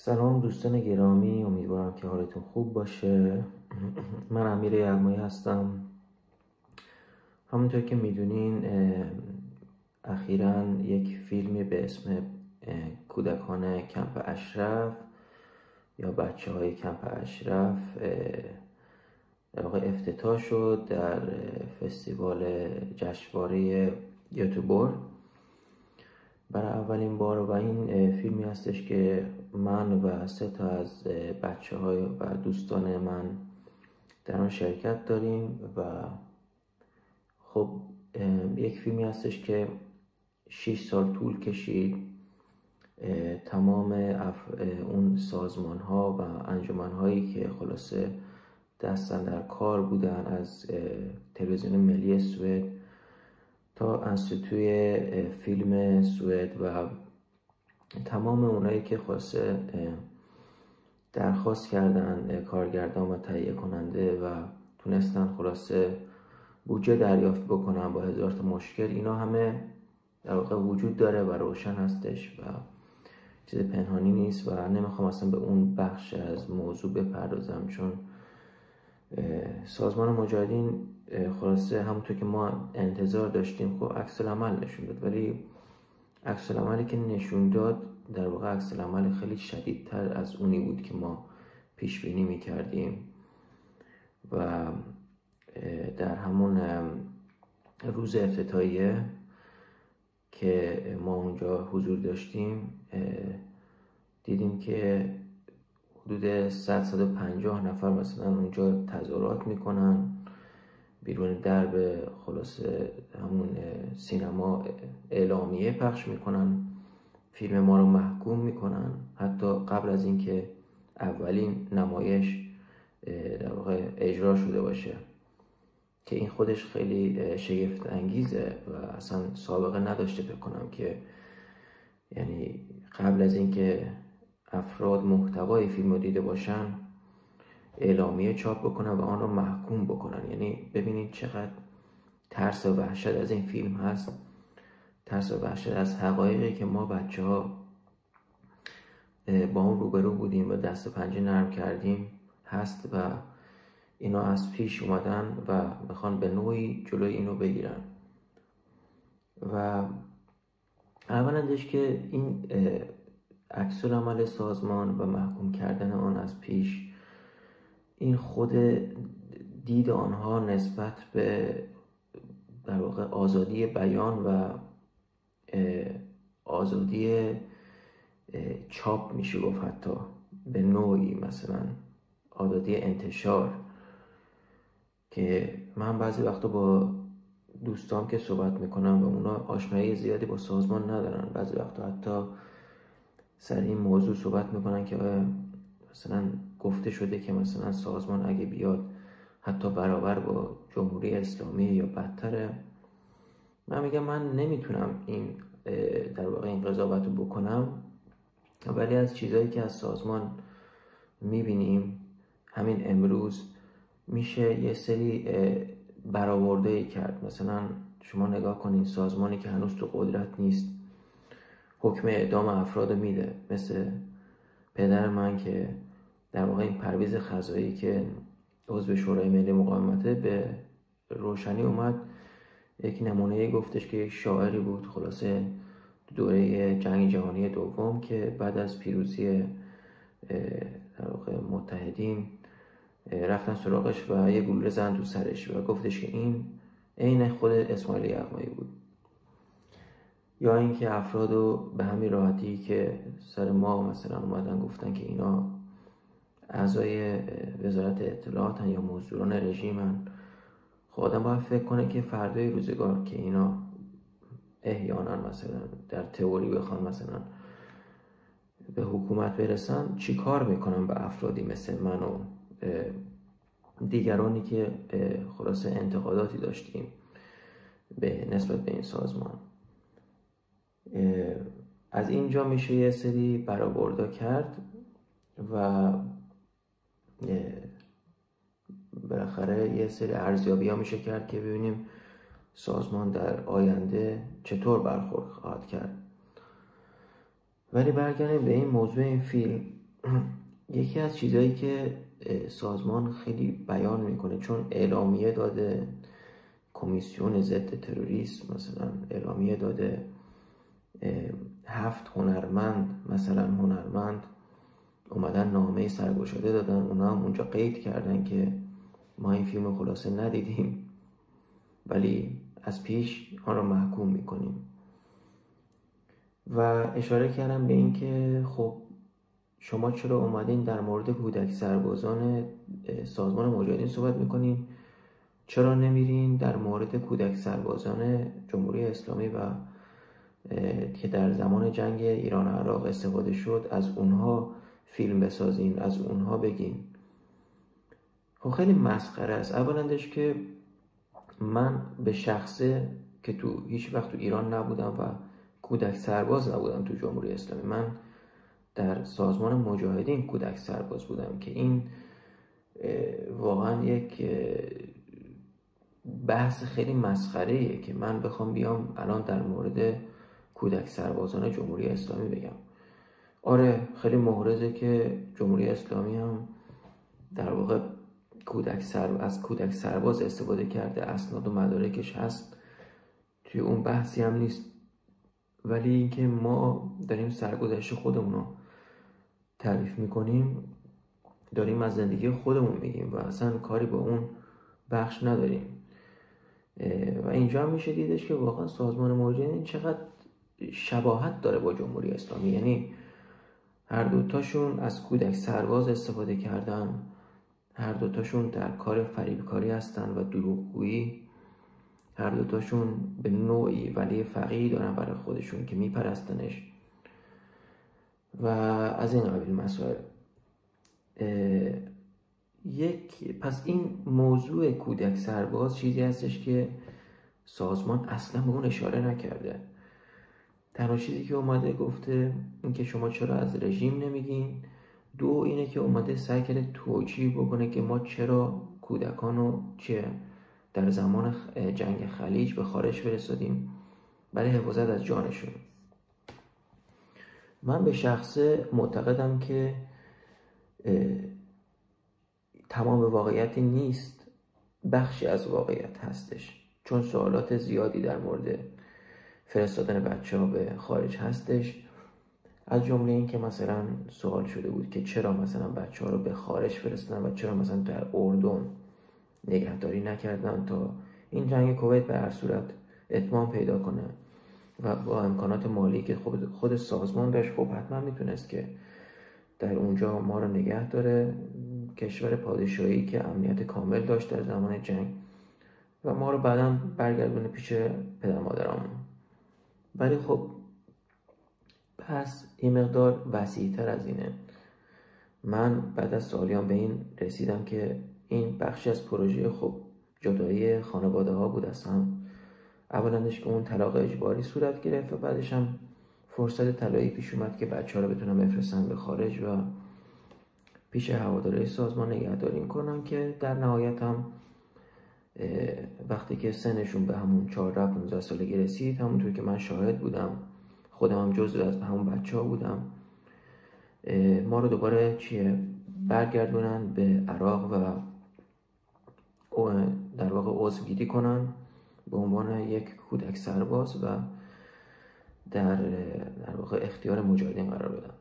سلام دوستان گرامی امیدوارم که حالتون خوب باشه. من امیر یغمایی هستم. همونطور که می‌دونین اخیرا یک فیلمی به اسم کودکان کمپ اشرف یا بچه های کمپ اشرف در واقع افتتاح شد در فستیوال جشنواره یوتیوبر. برای اولین بار و این فیلمی هستش که من و سه تا از بچه های و دوستان من در آن شرکت داریم و خب یک فیلمی هستش که 6 سال طول کشید. تمام اون سازمان ها و انجمن هایی که خلاصه دستن در کار بودن از تلویزیون ملی سوئد تا انستیتوی فیلم سوئد و تمام اونایی که خواسته درخواست کردن کارگردان و تهیه کننده و تونستن خلاصه بودجه دریافت بکنن با هزار تا مشکل اینا همه در واقع وجود داره و روشن هستش و چیز پنهانی نیست و نمی‌خوام اصلا به اون بخش از موضوع بپردازم چون سازمان مجاهدین خلاصه همونطور که ما انتظار داشتیم خب عکس عمل نشون داد. ولی عکس عملی که نشون داد. در واقع عکس عمل خیلی شدیدتر از اونی بود که ما پیش بینی می کردیم و در همون روز افتتاحیه که ما اونجا حضور داشتیم دیدیم که حدود 100 150 نفر مثلا اونجا تظاهرات می‌کنن. بیرون درب خلاصه همون سینما اعلامیه پخش می‌کنن. فیلم ما رو محکوم می‌کنن. حتی قبل از اینکه اولین نمایش در واقع اجرا شده باشه. که این خودش خیلی شگفت انگیزه و اصلا سابقه نداشته فکر کنم که یعنی قبل از اینکه افراد محتوای فیلم رو دیده باشن اعلامیه چاپ بکنن و آن رو محکوم بکنن. یعنی ببینید چقدر ترس و وحشت از این فیلم هست. ترس و وحشت از حقایقی که ما بچه ها با اون روبرو بودیم و دست پنجه نرم کردیم هست و اینا از پیش اومدن و می‌خوان به نوعی جلوی اینو بگیرن. و اولندش که این عکس عمل سازمان و محکوم کردن آن از پیش این خود دید آنها نسبت به در واقع آزادی بیان و آزادی چاپ میشه گفت حتی به نوعی مثلا آزادی انتشار که من بعضی وقتا با دوستام که صحبت می‌کنم و اونا آشنایی زیادی با سازمان ندارن. بعضی وقتا حتی سر این موضوع صحبت می‌کنن که مثلا گفته شده که مثلا سازمان اگه بیاد حتی برابر با جمهوری اسلامی یا بدتره. من میگم من نمی‌تونم این در واقع این قضاوت رو بکنم. ولی از چیزهایی که از سازمان می‌بینیم همین امروز میشه یه سری برآورده کرد. مثلا شما نگاه کنید سازمانی که هنوز تو قدرت نیست حکم اعدام افراد میده. مثل پدر من که در واقع این پرویز خزایی که عضو شورای ملی مقاومته به روشنی اومد یک نمونه گفتش که یک شاعری بود خلاصه دوره جنگ جهانی دوم که بعد از پیروزی در واقع متحدین رفتن سراغش و یه گلوله زن تو سرش و گفتش که این عین خود اسماعیل یغمایی بود. یا اینکه افراد به همین راحتی که سر ما مثلا اومدن گفتن که اینا اعضای وزارت اطلاعات یا مزدوران رژیمن. خب آدم باید فکر کنه که فردای روزگار که اینا احیانا مثلا در تئوری بخوان مثلا به حکومت برسن چی کار می‌کنن به افرادی مثل من و دیگرانی که خلاصه انتقاداتی داشتیم به نسبت به این سازمان؟ از اینجا میشه یه سری برآوردا کرد و بالاخره یه سری ارزیابی ها میشه کرد که ببینیم سازمان در آینده چطور برخورد خواهد کرد. ولی برگردیم به این موضوع این فیلم. یکی از چیزهایی که سازمان خیلی بیان می‌کنه چون اعلامیه داده کمیسیون ضد تروریسم مثلا اعلامیه داده هفت هنرمند مثلا هنرمند اومدن نامه سرگشاده دادن اونا هم اونجا قید کردن که ما این فیلم خلاصه ندیدیم. ولی از پیش آن را محکوم می‌کنیم. و اشاره کردم به اینکه خب شما چرا اومدین در مورد کودک سربازان سازمان مجاهدین صحبت می‌کنین؟ چرا نمیرین در مورد کودک سربازان جمهوری اسلامی و که در زمان جنگ ایران عراق استفاده شد از اونها فیلم بسازین از اونها بگین. خب خیلی مسخره است. اولندش که من به شخصه که تو هیچ وقت تو ایران نبودم و کودک سرباز نبودم تو جمهوری اسلامی من در سازمان مجاهدین کودک سرباز بودم که این واقعا یک بحث خیلی مسخره که من بخوام بیام الان در مورد کودک سربازان جمهوری اسلامی بگم. آره خیلی محرزه که جمهوری اسلامی هم در واقع کودک سر... از کودک سرباز استفاده کرده اسناد و مدارکش هست. توی اون بحثی هم نیست. ولی اینکه ما داریم سرگذشت خودمون رو تعریف می‌کنیم داریم از زندگی خودمون میگیم و اصلا کاری با اون بخش نداریم. و اینجا هم میشه دیدش که واقعا سازمان مجاهدین چقدر شباهت داره با جمهوری اسلامی. یعنی هر دوتاشون از کودک سرباز استفاده کردن. هر دوتاشون در کار فریبکاری هستن و دروغگویی. هر دوتاشون به نوعی ولی فقیه دارن برای خودشون که میپرستنش. و از این قبیل مسائل. یک پس این موضوع کودک سرباز چیزی هستش که سازمان اصلا به اون اشاره نکرده. تنها چیزی که اومده گفته اینکه شما چرا از رژیم نمیگین. دو اینه که اومده سعی کرده توجیه بکنه که ما چرا کودکان رو چه در زمان جنگ خلیج به خارج فرستادیم برای حفاظت از جانشون. من به شخص معتقدم که تمام واقعیتی نیست. بخشی از واقعیت هستش. چون سوالات زیادی در مورد فرستادن بچه ها به خارج هستش. از جمله این که مثلا سوال شده بود که چرا مثلا بچه ها رو به خارج فرستادن و چرا مثلا در اردن نگهداری نکردن تا این جنگ کویت به هر صورت اتمام پیدا کنه و با امکانات مالی که خود, خود سازمان داشت خب حتما می‌تونست که در اونجا ما رو نگه داره. کشور پادشاهی که امنیت کامل داشت در زمان جنگ و ما رو بعدا برگردونه پیش پدر مادرامون. ولی خب پس این مقدار وسیعتر از اینه. من بعد از سالیان به این رسیدم که این بخشی از پروژه خب جدایی خانواده ها بود از هم. اولندش که اون طلاق اجباری صورت گرفت و بعدش هم فرصت طلایی پیش اومد که بچه ها رو بتونن بفرستن به خارج و پیش هواداره سازمان نگهداری کنن که در نهایت هم وقتی که سنشون به همون 14 15 سالگی رسید همونطور که من شاهد بودم. خودم هم جزو از همون بچه ها بودم ما رو دوباره چیه؟ برگردونن به عراق و در واقع عضوگیری کنن به عنوان یک کودک سرباز و در در واقع اختیار مجاهدین قرار بدن.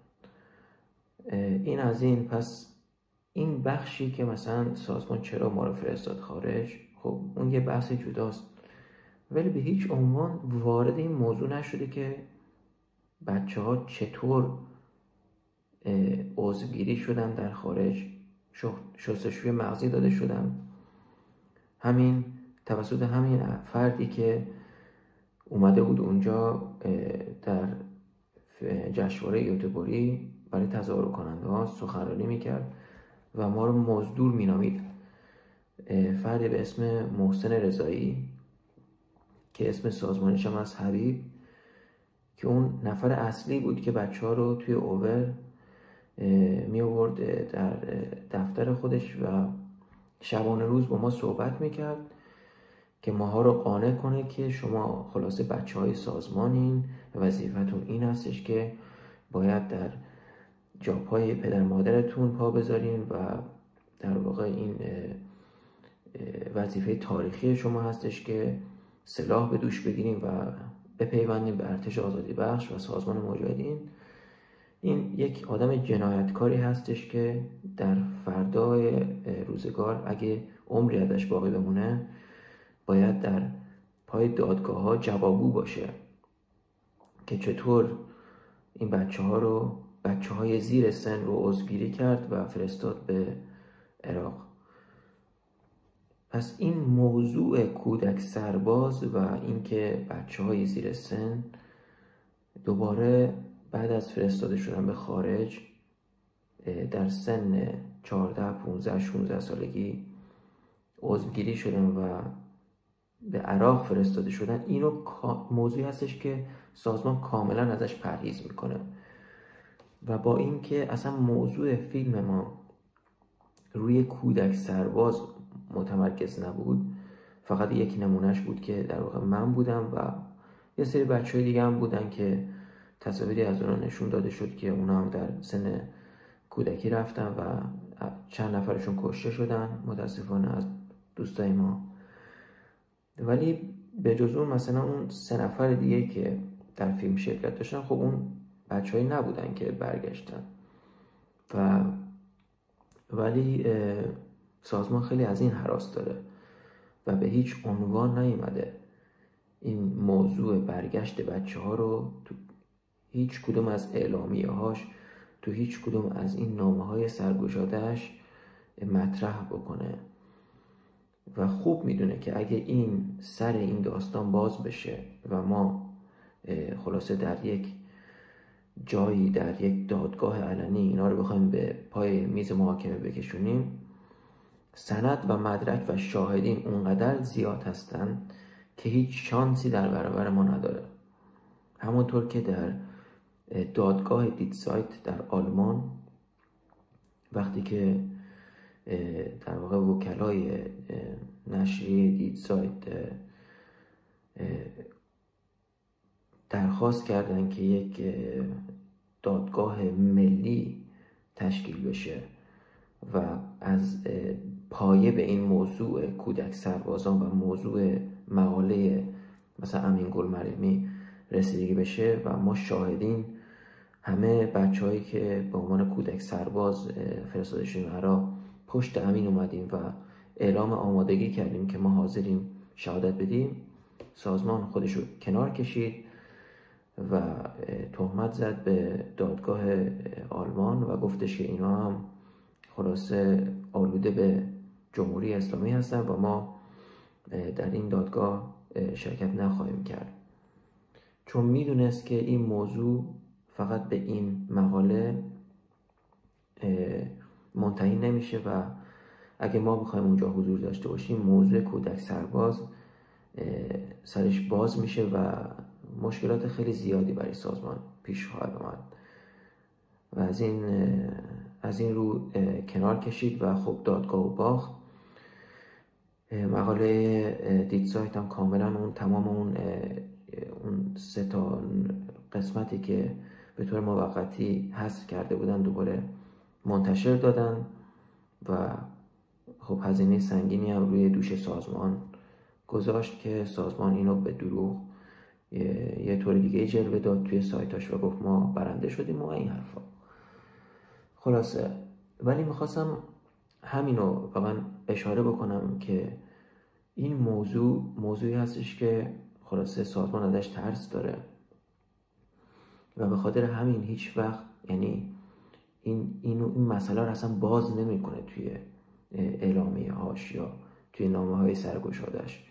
این از این. پس این بخشی که مثلا سازمان چرا ما رو فرستاد خارج خب اون یه بحث جداست. ولی به هیچ عنوان وارد این موضوع نشده که بچه ها چطور عضوگیری شدن در خارج شستشوی مغزی داده شدن. همین توسط همین فردی که اومده بود اونجا در جشنواره یوتبوری برای تظاهر کننده ها سخنرانی می‌کرد و ما رو مزدور مینامید. فردی به اسم محسن رضایی که اسم سازمانش هم از حبیب که اون نفر اصلی بود که بچه ها رو توی اوور می آورد در دفتر خودش و شبانه روز با ما صحبت می‌کرد که ماها رو قانع کنه که شما خلاصه بچه های سازمانین وظیفتون این هستش که باید در جاپای پدر مادرتون پا بذارین و در واقع این وظیفه تاریخی شما هستش که سلاح به دوش بگیریم و بپیوندیم به ارتش آزادی بخش و سازمان مجاهدین. این یک آدم جنایتکاری هستش که در فردای روزگار اگه عمری ازش باقی بمونه باید در پای دادگاه ها جوابگو باشه که چطور این بچه ها رو بچه های زیر سن رو عضوگیری کرد و فرستاد به عراق. پس این موضوع کودک سرباز و اینکه بچه های زیر سن دوباره بعد از فرستاده شدن به خارج در سن 14 15 16 سالگی عضوگیری شدن و به عراق فرستاده شدن اینو موضوعی هستش که سازمان کاملا ازش پرهیز می‌کنه. و با اینکه اصلا موضوع فیلم ما روی کودک سرباز متمرکز نبود. فقط یک نمونهش بود که در واقع من بودم و یه سری بچه های دیگه هم بودن که تصاویری از اونا نشون داده شد که اونا هم در سن کودکی رفتن و چند نفرشون کشته شدن متاسفانه از دوستای ما. ولی به جز اون مثلا اون سه نفر دیگه که در فیلم شرکت داشتن خب اون بچههایی نبودن که برگشتن. و ولی سازمان خیلی از این حراس داره و به هیچ عنوان نیومده این موضوع برگشت بچه ها رو تو هیچ کدوم از اعلامیه هاش تو هیچ کدوم از این نامه های سرگشادهش مطرح بکنه. و خوب می‌دونه که اگه این سر این داستان باز بشه و ما خلاصه در یک جایی در یک دادگاه علنی اینا رو بخوایم به پای میز محاکمه بکشونیم سند و مدرک و شاهدین اونقدر زیاد هستن که هیچ شانسی در برابر ما نداره. همونطور که در دادگاه دیتسایت در آلمان وقتی که در واقع وکلای نشریه دیتسایت درخواست کردن که یک دادگاه ملی تشکیل بشه و از پایه به این موضوع کودک سربازان و موضوع مقاله مثلا امین گل مرمی رسیدگی بشه و ما شاهدین همه بچههایی که به عنوان کودک سرباز فرستاده شدیم عراق پشت امین اومدیم و اعلام آمادگی کردیم که ما حاضریم شهادت بدیم. سازمان خودش رو کنار کشید و تهمت زد به دادگاه آلمان و گفتش که اینا هم خلاصه آلوده به جمهوری اسلامی هستن و ما در این دادگاه شرکت نخواهیم کرد. چون می‌دونست که این موضوع فقط به این مقاله منتهی نمیشه و اگه ما بخوایم اونجا حضور داشته باشیم موضوع کودک سرباز سرش باز میشه و مشکلات خیلی زیادی برای سازمان پیش خواهد آمد. و از این از این رو کنار کشید و خب دادگاه و باخت. مقاله دید سایت هم کاملا اون تمام اون اون سه تا قسمتی که به طور موقتی حذف کرده بودن دوباره منتشر دادن و خب هزینه سنگینی هم روی دوش سازمان گذاشت که سازمان اینو به دروغ یه, طور دیگه جلوه داد توی سایتاش و گفت ما برنده شدیم و این حرفا. خلاصه. ولی می‌خواستم همینو واقعا اشاره بکنم که این موضوع موضوعی هستش که خلاصه سازمان ازش ترس داره. و به خاطر همین هیچ وقت یعنی این اینو این مسئله رو اصلا باز نمی‌کنه توی اعلامیه هاش یا توی نامه های سرگشادش.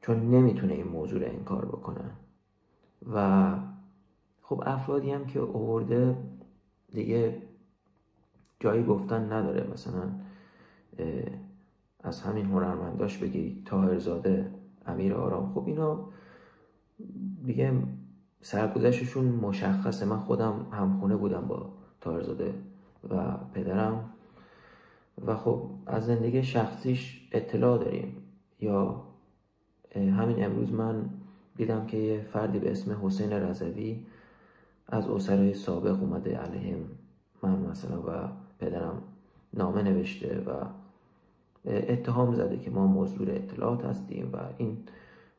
چون نمی‌تونه این موضوع رو انکار بکنه. و خب افرادی هم که اوورده دیگه جایی گفتن نداره. مثلا از همین هنرمنداش بگی تاهرزاده امیر آرام. خب اینا دیگه سرگذشتشون مشخصه من خودم همخونه بودم با تاهرزاده و پدرم. و خب از زندگی شخصیش اطلاع داریم. یا همین امروز من دیدم که یه فردی به اسم حسین رضوی از اسرای سابق اومده علیه من مثلا و پدرم نامه نوشته و اتهام زده که ما موضوع اطلاعات هستیم و این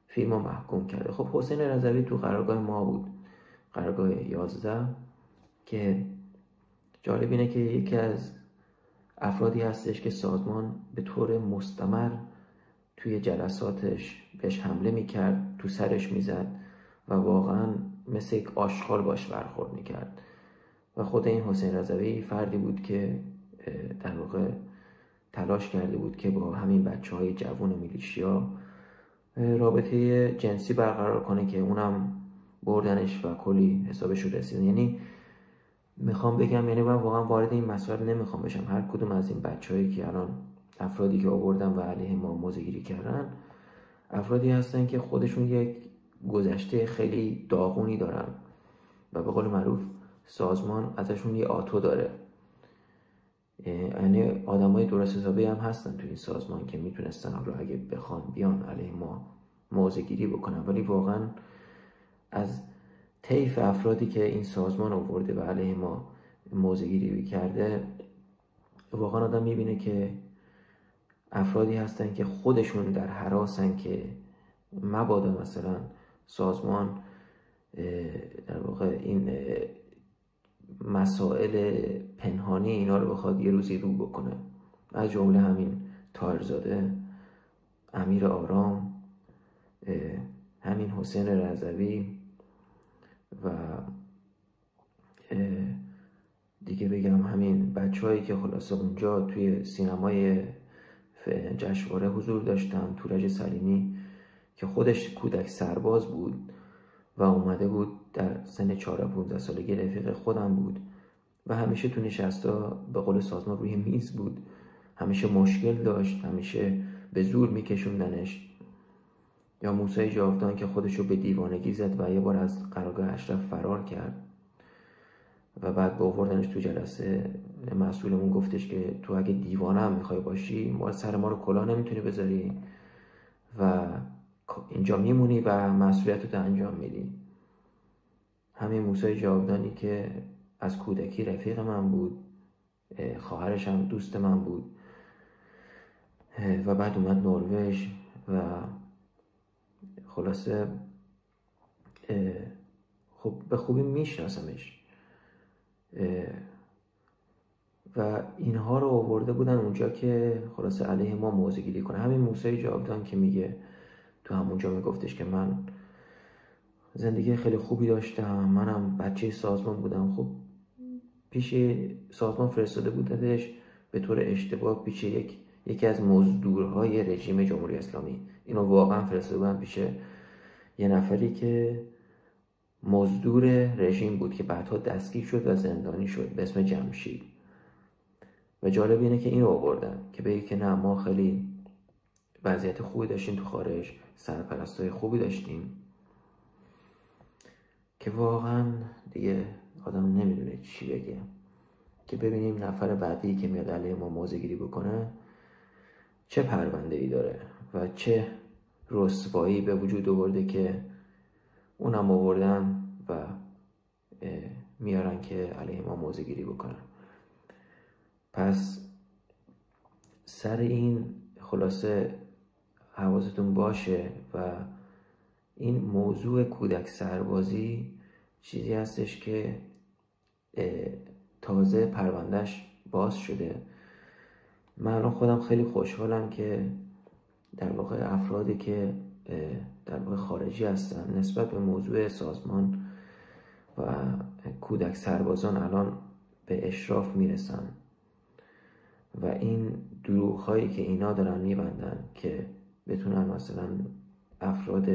فیلم رو محکوم کرده. خب حسین رضوی تو قرارگاه ما بود. قرارگاه یازده که جالب اینه که یکی از افرادی هستش که سازمان به طور مستمر توی جلساتش بهش حمله می‌کرد تو سرش می‌زد و واقعا مثل یک آشغال باش برخورد می‌کرد. و خود این حسین رضوی فردی بود که در واقع تلاش کرده بود که با همین بچه های جوان میلیشیا رابطه جنسی برقرار کنه که اونم بردنش و کلی حسابش رو رسیدن. یعنی می‌خوام بگم یعنی من واقعا وارد این مسائل نمی‌خوام بشم. هر کدوم از این بچههایی که الان افرادی که آوردن و علیه ما موزگیری کردن افرادی هستن که خودشون یک گذشته خیلی داغونی دارن و به قول معروف سازمان ازشون یه آتو داره. یعنی آدمای درست حسابی هم هستن تو این سازمان که می‌تونستن حالا اگه بخوان بیان علیه ما موضع گیری بکنن. ولی واقعا از طیف افرادی که این سازمان آورده و علیه ما موضع گیری کرده واقعا آدم می‌بینه که افرادی هستن که خودشون در حراسن که مبادا مثلا سازمان در واقع این مسائل پنهانی اینا رو بخواد یه روزی رو بکنه. از جمله همین تارزاده امیر آرام همین حسین رضوی و دیگه بگم همین بچههایی که خلاصه اونجا توی سینمای جشنواره حضور داشتن تورج سلیمی که خودش کودک سرباز بود. و اومده بود در سن 4 15 سالگی رفیق خودم بود و همیشه تو نشستا به قول سازمان روی میز بود. همیشه مشکل داشت همیشه به زور میکشوندنش. یا موسی جاودان که خودشو به دیوانگی زد و یه بار از قرارگاه اشرف فرار کرد و بعد به آوردنش تو جلسه مسئولمون گفتش که تو اگه دیوانه هم می‌خوای باشی ما سر ما رو کلا نمی‌تونی بذاری و اینجا میمونی و مسئولیت رو انجام میدی. همین موسی جاودانی که از کودکی رفیق من بود خواهرش هم دوست من بود و بعد اومد نروژ و خلاصه خب به خوبی میشناسمش. و اینها رو آورده بودن اونجا که خلاصه علیه ما موضع گیری کنه. همین موسی جاودان که میگه تو همونجا میگفتش که من زندگی خیلی خوبی داشتم منم بچه سازمان بودم. خب پیش سازمان فرستاده بودش به طور اشتباه پیش یک یکی از مزدورهای رژیم جمهوری اسلامی. اینو واقعا فرستاده بودن پیش یه نفری که مزدور رژیم بود که بعدها دستگیر شد و زندانی شد به اسم جمشید. و جالب اینه که اینو آوردن که بگه که نه ما خیلی وضعیت خوبی داشتیم تو خارج. سرپرستای خوبی داشتیم. که واقعا دیگه آدم نمی‌دونه چی بگه. که ببینیم نفر بعدی که میاد علیه ما موزه گیری بکنه چه پرونده ای داره و چه رسوایی به وجود آورده که اونم آوردن و میارن که علیه ما موزه گیری بکنن. پس سر این خلاصه حواستون باشه و این موضوع کودک سربازی چیزی هستش که تازه پروندهش باز شده. من خودم خیلی خوشحالم که در واقع افرادی که در واقع خارجی هستن نسبت به موضوع سازمان و کودک سربازان الان به اشراف می‌رسن. و این دروغ هایی که اینا دارن میبندن که بتونن مثلا افراد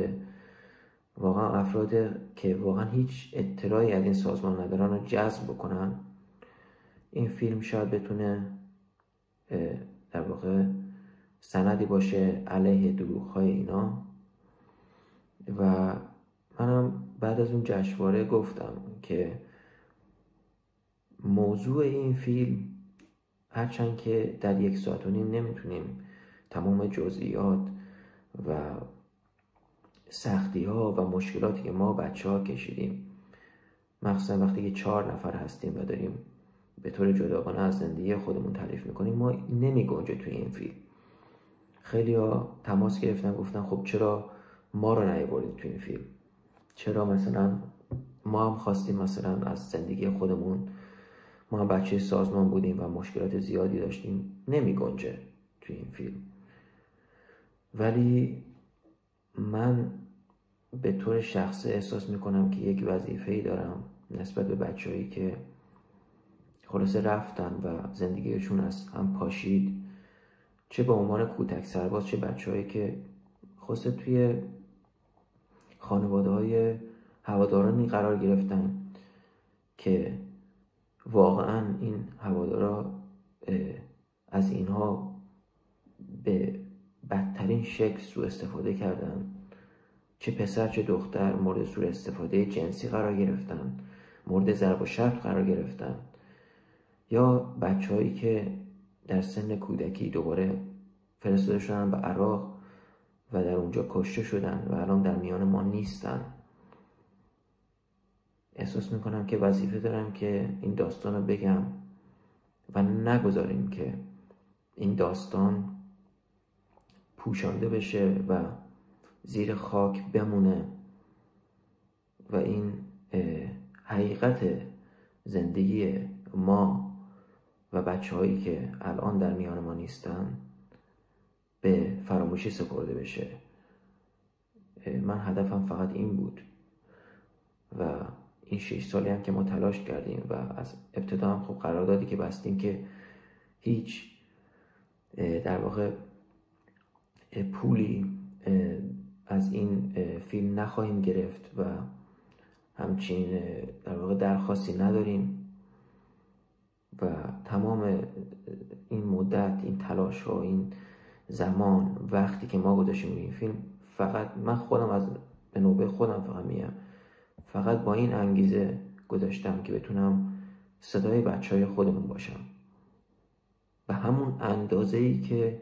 واقعا افراد که واقعا هیچ اطلاعی از این سازمان ندارن رو جذب بکنن. این فیلم شاید بتونه در واقع سندی باشه علیه دروغ های اینا. و منم بعد از اون جشنواره گفتم که موضوع این فیلم هرچند که در یک ساعت و نیم نمی‌تونیم تمام جزئیات و سختی ها و مشکلاتی که ما بچه ها کشیدیم. مخصوصا وقتی که چهار نفر هستیم و داریم به طور جداگانه از زندگی خودمون تعریف می‌کنیم ما نمی توی این فیلم. خیلی ها تماس گرفتن گفتن خب چرا ما رو نیاوردید توی این فیلم؟ چرا مثلا ما هم خواستیم مثلا از زندگی خودمون ما بچه سازمان بودیم و مشکلات زیادی داشتیم؟ نمی گنجه توی این فیلم. ولی من به طور شخصی احساس می‌کنم که یک وظیفه ای دارم نسبت به بچههایی که خلاصه رفتن و زندگیشون از هم پاشید چه به عنوان کودک سرباز چه بچههایی که خلاصه توی خانواده های هوادارانی قرار گرفتن که واقعا این هوادارا از اینها به بدترین شکل سوء استفاده کردن چه پسر چه دختر مورد سوء استفاده جنسی قرار گرفتن. مورد ضرب و شرط قرار گرفتن. یا بچههایی که در سن کودکی دوباره فرستاده شدن به عراق و در اونجا کشته شدن و الان در میان ما نیستن. احساس می‌کنم که وظیفه دارم که این داستان رو بگم و نگذاریم که این داستان پوشانده بشه و زیر خاک بمونه و این حقیقت زندگی ما و بچه هایی که الان در میان ما نیستن به فراموشی سپرده بشه. من هدفم فقط این بود و این شش سالی هم که ما تلاش کردیم و از ابتدا هم خب قراردادی که بستیم که هیچ در واقع پولی از این فیلم نخواهیم گرفت و همچین در واقع درخواستی نداریم و تمام این مدت این تلاش ها این زمان وقتی که ما گذاشتیم این فیلم فقط من خودم از به نوبه خودم فقط میگم فقط با این انگیزه گذاشتم که بتونم صدای بچه های خودمون باشم. به همون اندازه ای که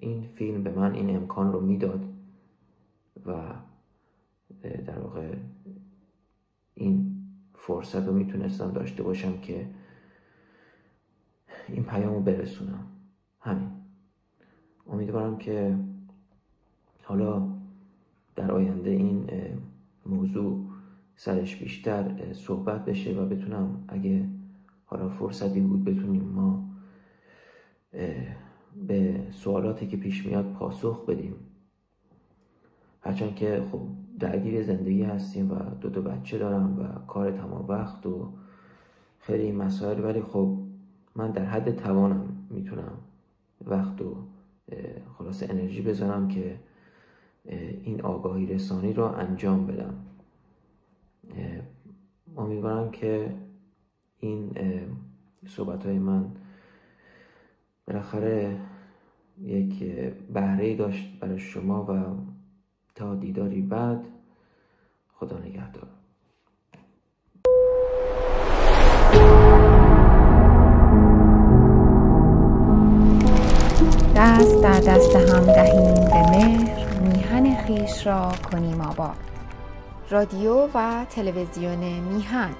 این فیلم به من این امکان رو می‌داد و در واقع این فرصت رو می‌تونستم داشته باشم که این پیام رو برسونم. همین. امیدوارم که حالا در آینده این موضوع سرش بیشتر صحبت بشه و بتونم اگه حالا فرصتی بود بتونیم ما به سوالاتی که پیش میاد پاسخ بدیم. هرچند که خب درگیر زندگی هستیم و دو تا بچه دارم و کار تمام وقت و خیلی مسائل ولی خب من در حد توانم می‌تونم وقت و خلاص انرژی بذارم که این آگاهی رسانی رو انجام بدم. امیدوارم که این صحبت های من بالاخره یک بهره داشت برای شما و تا دیداری بعد خدا نگهدار. دست در دست هم دهیم به مهر میهن خیش را کنیم آباد. رادیو و تلویزیون میهن.